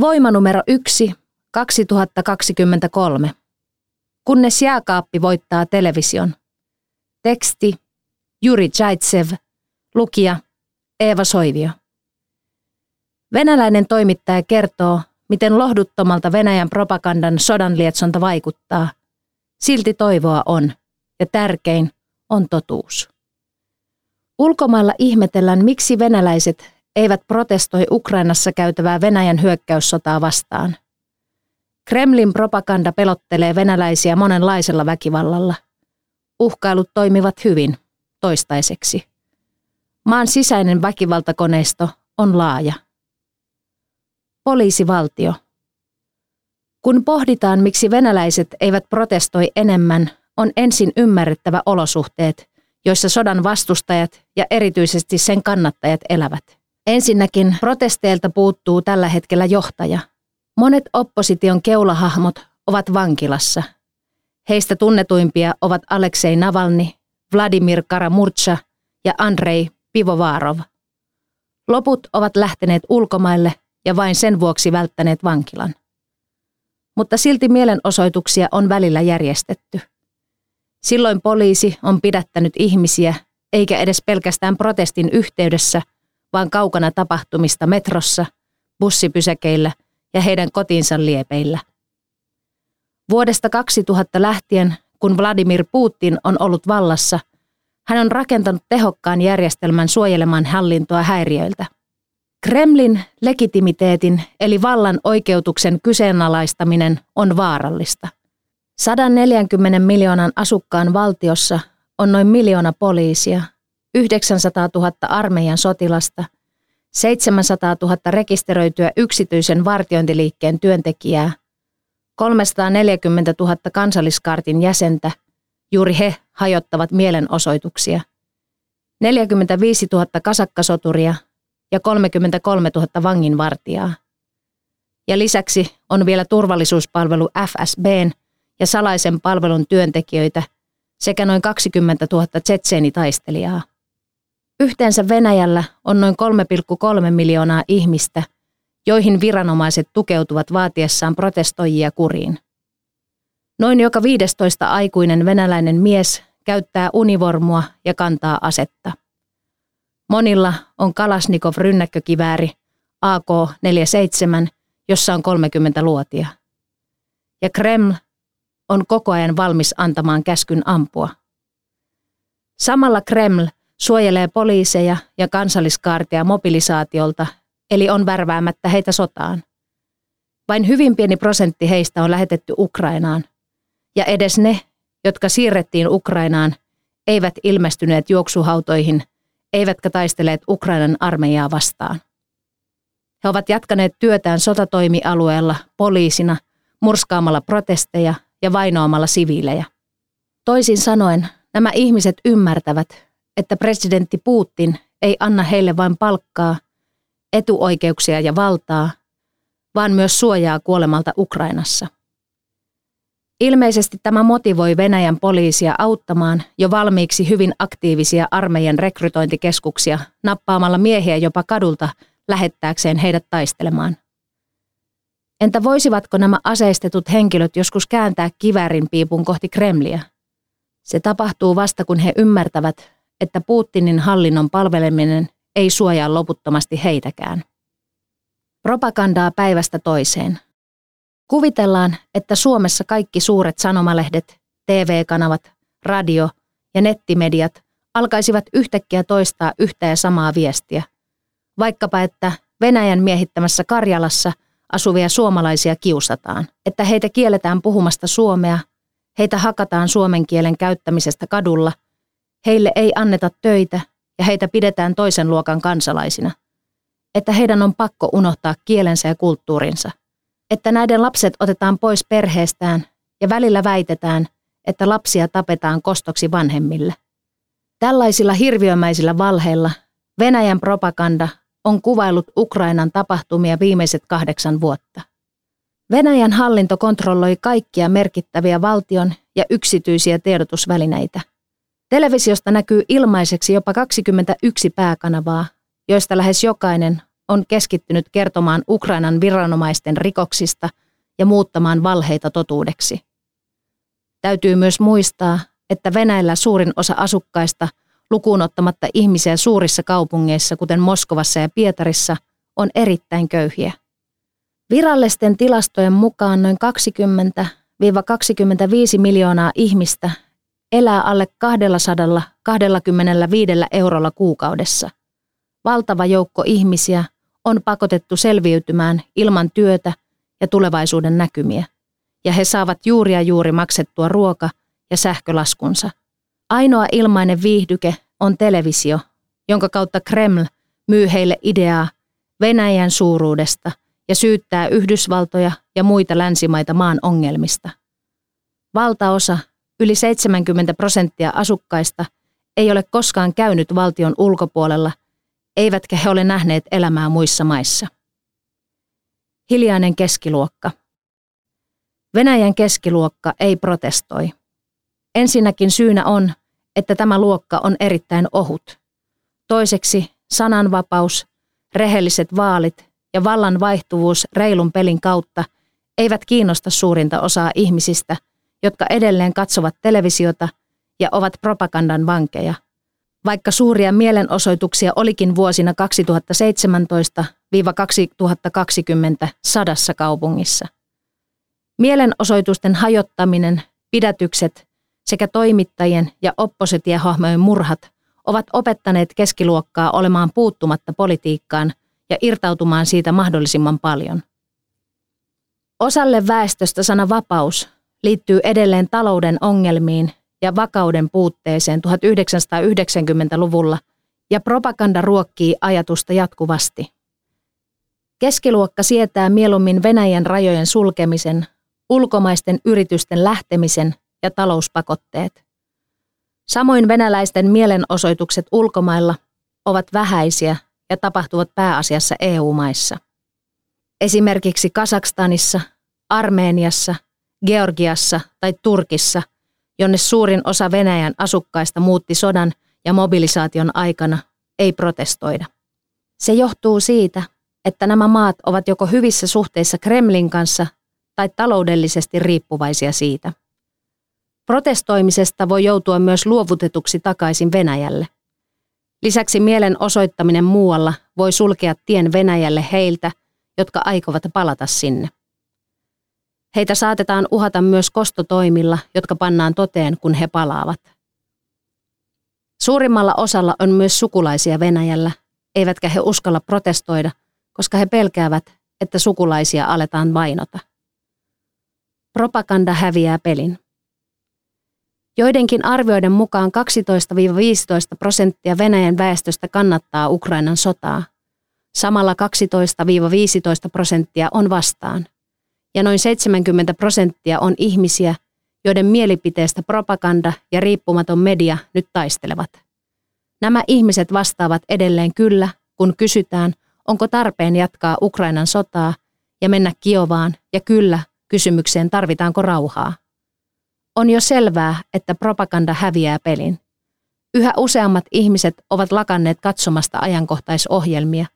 Voima numero 1, 2023. Kunnes jääkaappi voittaa television. Teksti Juri Jaitsev, lukija Eeva Soivio. Venäläinen toimittaja kertoo, miten lohduttomalta Venäjän propagandan sodanlietsonta vaikuttaa. Silti toivoa on, ja tärkein on totuus. Ulkomailla ihmetellään, miksi venäläiset eivät protestoi Ukrainassa käytävää Venäjän hyökkäyssotaa vastaan. Kremlin propaganda pelottelee venäläisiä monenlaisella väkivallalla. Uhkailut toimivat hyvin, toistaiseksi. Maan sisäinen väkivaltakoneisto on laaja. Poliisivaltio. Kun pohditaan, miksi venäläiset eivät protestoi enemmän, on ensin ymmärrettävä olosuhteet, joissa sodan vastustajat ja erityisesti sen kannattajat elävät. Ensinnäkin protesteilta puuttuu tällä hetkellä johtaja. Monet opposition keulahahmot ovat vankilassa. Heistä tunnetuimpia ovat Aleksei Navalny, Vladimir Karamurcha ja Andrei Pivovarov. Loput ovat lähteneet ulkomaille ja vain sen vuoksi välttäneet vankilan. Mutta silti mielenosoituksia on välillä järjestetty. Silloin poliisi on pidättänyt ihmisiä, eikä edes pelkästään protestin yhteydessä – vaan kaukana tapahtumista metrossa, bussipysäkeillä ja heidän kotinsa liepeillä. Vuodesta 2000 lähtien, kun Vladimir Putin on ollut vallassa, hän on rakentanut tehokkaan järjestelmän suojelemaan hallintoa häiriöiltä. Kremlin legitimiteetin eli vallan oikeutuksen kyseenalaistaminen on vaarallista. 140 miljoonan asukkaan valtiossa on noin miljoona poliisia – 900 000 armeijan sotilasta, 700 000 rekisteröityä yksityisen vartiointiliikkeen työntekijää, 340 000 kansalliskartin jäsentä, juuri he hajottavat mielenosoituksia, 45 000 kasakkasoturia ja 33 000 vanginvartijaa. Ja lisäksi on vielä turvallisuuspalvelu FSBn ja salaisen palvelun työntekijöitä sekä noin 20 000 tsetseenitaistelijaa. Yhteensä Venäjällä on noin 3,3 miljoonaa ihmistä, joihin viranomaiset tukeutuvat vaatiessaan protestoijia kuriin. Noin joka 15 aikuinen venäläinen mies käyttää univormua ja kantaa asetta. Monilla on Kalasnikov rynnäkkökivääri AK-47, jossa on 30 luotia. Ja Kreml on koko ajan valmis antamaan käskyn ampua. Samalla Kreml suojelee poliiseja ja kansalliskaartia mobilisaatiolta, eli on värväämättä heitä sotaan. Vain hyvin pieni prosentti heistä on lähetetty Ukrainaan, ja edes ne, jotka siirrettiin Ukrainaan, eivät ilmestyneet juoksuhautoihin, eivätkä taisteleet Ukrainan armeijaa vastaan. He ovat jatkaneet työtään sotatoimialueella poliisina, murskaamalla protesteja ja vainoamalla siviilejä. Toisin sanoen, nämä ihmiset ymmärtävät, että presidentti Putin ei anna heille vain palkkaa, etuoikeuksia ja valtaa, vaan myös suojaa kuolemalta Ukrainassa. Ilmeisesti tämä motivoi Venäjän poliisia auttamaan jo valmiiksi hyvin aktiivisia armeijan rekrytointikeskuksia nappaamalla miehiä jopa kadulta lähettääkseen heidät taistelemaan. Entä voisivatko nämä aseistetut henkilöt joskus kääntää kiväärin piipun kohti Kremliä? Se tapahtuu vasta kun he ymmärtävät, että Putinin hallinnon palveleminen ei suojaa loputtomasti heitäkään. Propagandaa päivästä toiseen. Kuvitellaan, että Suomessa kaikki suuret sanomalehdet, TV-kanavat, radio ja nettimediat alkaisivat yhtäkkiä toistaa yhtä ja samaa viestiä. Vaikkapa, että Venäjän miehittämässä Karjalassa asuvia suomalaisia kiusataan, että heitä kielletään puhumasta suomea, heitä hakataan suomen kielen käyttämisestä kadulla – Heille ei anneta töitä ja heitä pidetään toisen luokan kansalaisina. että heidän on pakko unohtaa kielensä ja kulttuurinsa. Että näiden lapset otetaan pois perheestään ja välillä väitetään, että lapsia tapetaan kostoksi vanhemmille. Tällaisilla hirviömäisillä valheilla Venäjän propaganda on kuvailut Ukrainan tapahtumia viimeiset kahdeksan vuotta. Venäjän hallinto kontrolloi kaikkia merkittäviä valtion ja yksityisiä tiedotusvälineitä. Televisiosta näkyy ilmaiseksi jopa 21 pääkanavaa, joista lähes jokainen on keskittynyt kertomaan Ukrainan viranomaisten rikoksista ja muuttamaan valheita totuudeksi. Täytyy myös muistaa, että Venäjällä suurin osa asukkaista, lukuun ottamatta ihmisiä suurissa kaupungeissa, kuten Moskovassa ja Pietarissa, on erittäin köyhiä. Virallisten tilastojen mukaan noin 20-25 miljoonaa ihmistä elää alle 225 eurolla kuukaudessa. Valtava joukko ihmisiä on pakotettu selviytymään ilman työtä ja tulevaisuuden näkymiä, ja he saavat juuri ja juuri maksettua ruoka- ja sähkölaskunsa. Ainoa ilmainen viihdyke on televisio, jonka kautta Kreml myy heille ideaa Venäjän suuruudesta ja syyttää Yhdysvaltoja ja muita länsimaita maan ongelmista. Valtaosa, yli 70 prosenttia asukkaista, ei ole koskaan käynyt valtion ulkopuolella, eivätkä he ole nähneet elämää muissa maissa. Hiljainen keskiluokka. Venäjän keskiluokka ei protestoi. Ensinnäkin syynä on, että tämä luokka on erittäin ohut. Toiseksi sananvapaus, rehelliset vaalit ja vallan vaihtuvuus reilun pelin kautta eivät kiinnosta suurinta osaa ihmisistä, jotka edelleen katsovat televisiota ja ovat propagandan vankeja. Vaikka suuria mielenosoituksia olikin vuosina 2017-2020 sadassa kaupungissa. Mielenosoitusten hajottaminen, pidätykset sekä toimittajien ja oppositiohahmojen murhat ovat opettaneet keskiluokkaa olemaan puuttumatta politiikkaan ja irtautumaan siitä mahdollisimman paljon. Osalle väestöstä sana vapaus liittyy edelleen talouden ongelmiin ja vakauden puutteeseen 1990-luvulla ja propaganda ruokkii ajatusta jatkuvasti. Keskiluokka sietää mieluummin Venäjän rajojen sulkemisen, ulkomaisten yritysten lähtemisen ja talouspakotteet. Samoin venäläisten mielenosoitukset ulkomailla ovat vähäisiä ja tapahtuvat pääasiassa EU-maissa. Esimerkiksi Kasakstanissa, Armeeniassa, Georgiassa tai Turkissa, jonne suurin osa Venäjän asukkaista muutti sodan ja mobilisaation aikana, ei protestoida. Se johtuu siitä, että nämä maat ovat joko hyvissä suhteissa Kremlin kanssa tai taloudellisesti riippuvaisia siitä. Protestoimisesta voi joutua myös luovutetuksi takaisin Venäjälle. Lisäksi mielen osoittaminen muualla voi sulkea tien Venäjälle heiltä, jotka aikovat palata sinne. Heitä saatetaan uhata myös kostotoimilla, jotka pannaan toteen, kun he palaavat. Suurimmalla osalla on myös sukulaisia Venäjällä, eivätkä he uskalla protestoida, koska he pelkäävät, että sukulaisia aletaan vainota. Propaganda häviää pelin. Joidenkin arvioiden mukaan 12-15 prosenttia Venäjän väestöstä kannattaa Ukrainan sotaa. Samalla 12-15 prosenttia on vastaan. Ja noin 70 prosenttia on ihmisiä, joiden mielipiteestä propaganda ja riippumaton media nyt taistelevat. Nämä ihmiset vastaavat edelleen kyllä, kun kysytään, onko tarpeen jatkaa Ukrainan sotaa ja mennä Kiovaan, ja kyllä kysymykseen tarvitaanko rauhaa. On jo selvää, että propaganda häviää pelin. Yhä useammat ihmiset ovat lakanneet katsomasta ajankohtaisohjelmia.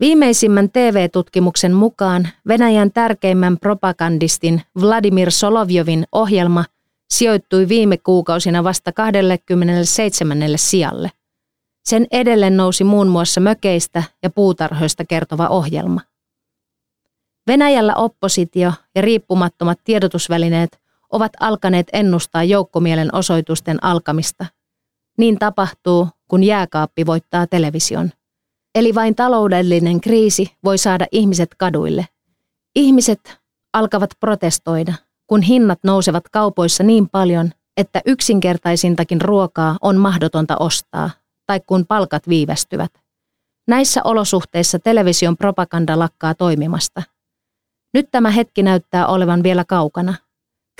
Viimeisimmän TV-tutkimuksen mukaan Venäjän tärkeimmän propagandistin Vladimir Solovjovin ohjelma sijoittui viime kuukausina vasta 27. sijalle. Sen edelleen nousi muun muassa mökeistä ja puutarhoista kertova ohjelma. Venäjällä oppositio ja riippumattomat tiedotusvälineet ovat alkaneet ennustaa joukkomielen osoitusten alkamista. Niin tapahtuu, kun jääkaappi voittaa television. Eli vain taloudellinen kriisi voi saada ihmiset kaduille. Ihmiset alkavat protestoida, kun hinnat nousevat kaupoissa niin paljon, että yksinkertaisintakin ruokaa on mahdotonta ostaa, tai kun palkat viivästyvät. Näissä olosuhteissa television propaganda lakkaa toimimasta. Nyt tämä hetki näyttää olevan vielä kaukana.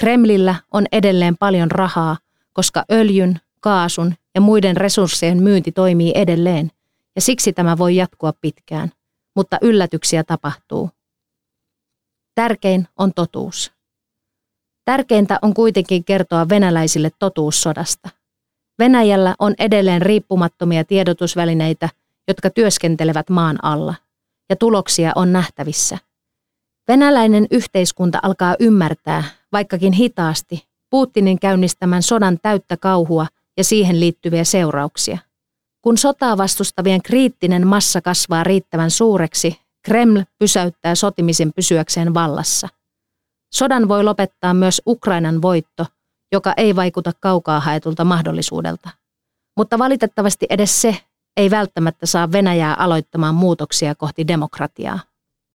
Kremlillä on edelleen paljon rahaa, koska öljyn, kaasun ja muiden resurssien myynti toimii edelleen, ja siksi tämä voi jatkua pitkään. Mutta yllätyksiä tapahtuu. Tärkein on totuus. Tärkeintä on kuitenkin kertoa venäläisille totuus sodasta. Venäjällä on edelleen riippumattomia tiedotusvälineitä, jotka työskentelevät maan alla, ja tuloksia on nähtävissä. Venäläinen yhteiskunta alkaa ymmärtää, vaikkakin hitaasti, Putinin käynnistämän sodan täyttä kauhua ja siihen liittyviä seurauksia. Kun sotaa vastustavien kriittinen massa kasvaa riittävän suureksi, Kreml pysäyttää sotimisen pysyäkseen vallassa. Sodan voi lopettaa myös Ukrainan voitto, joka ei vaikuta kaukaa haetulta mahdollisuudelta. Mutta valitettavasti edes se ei välttämättä saa Venäjää aloittamaan muutoksia kohti demokratiaa.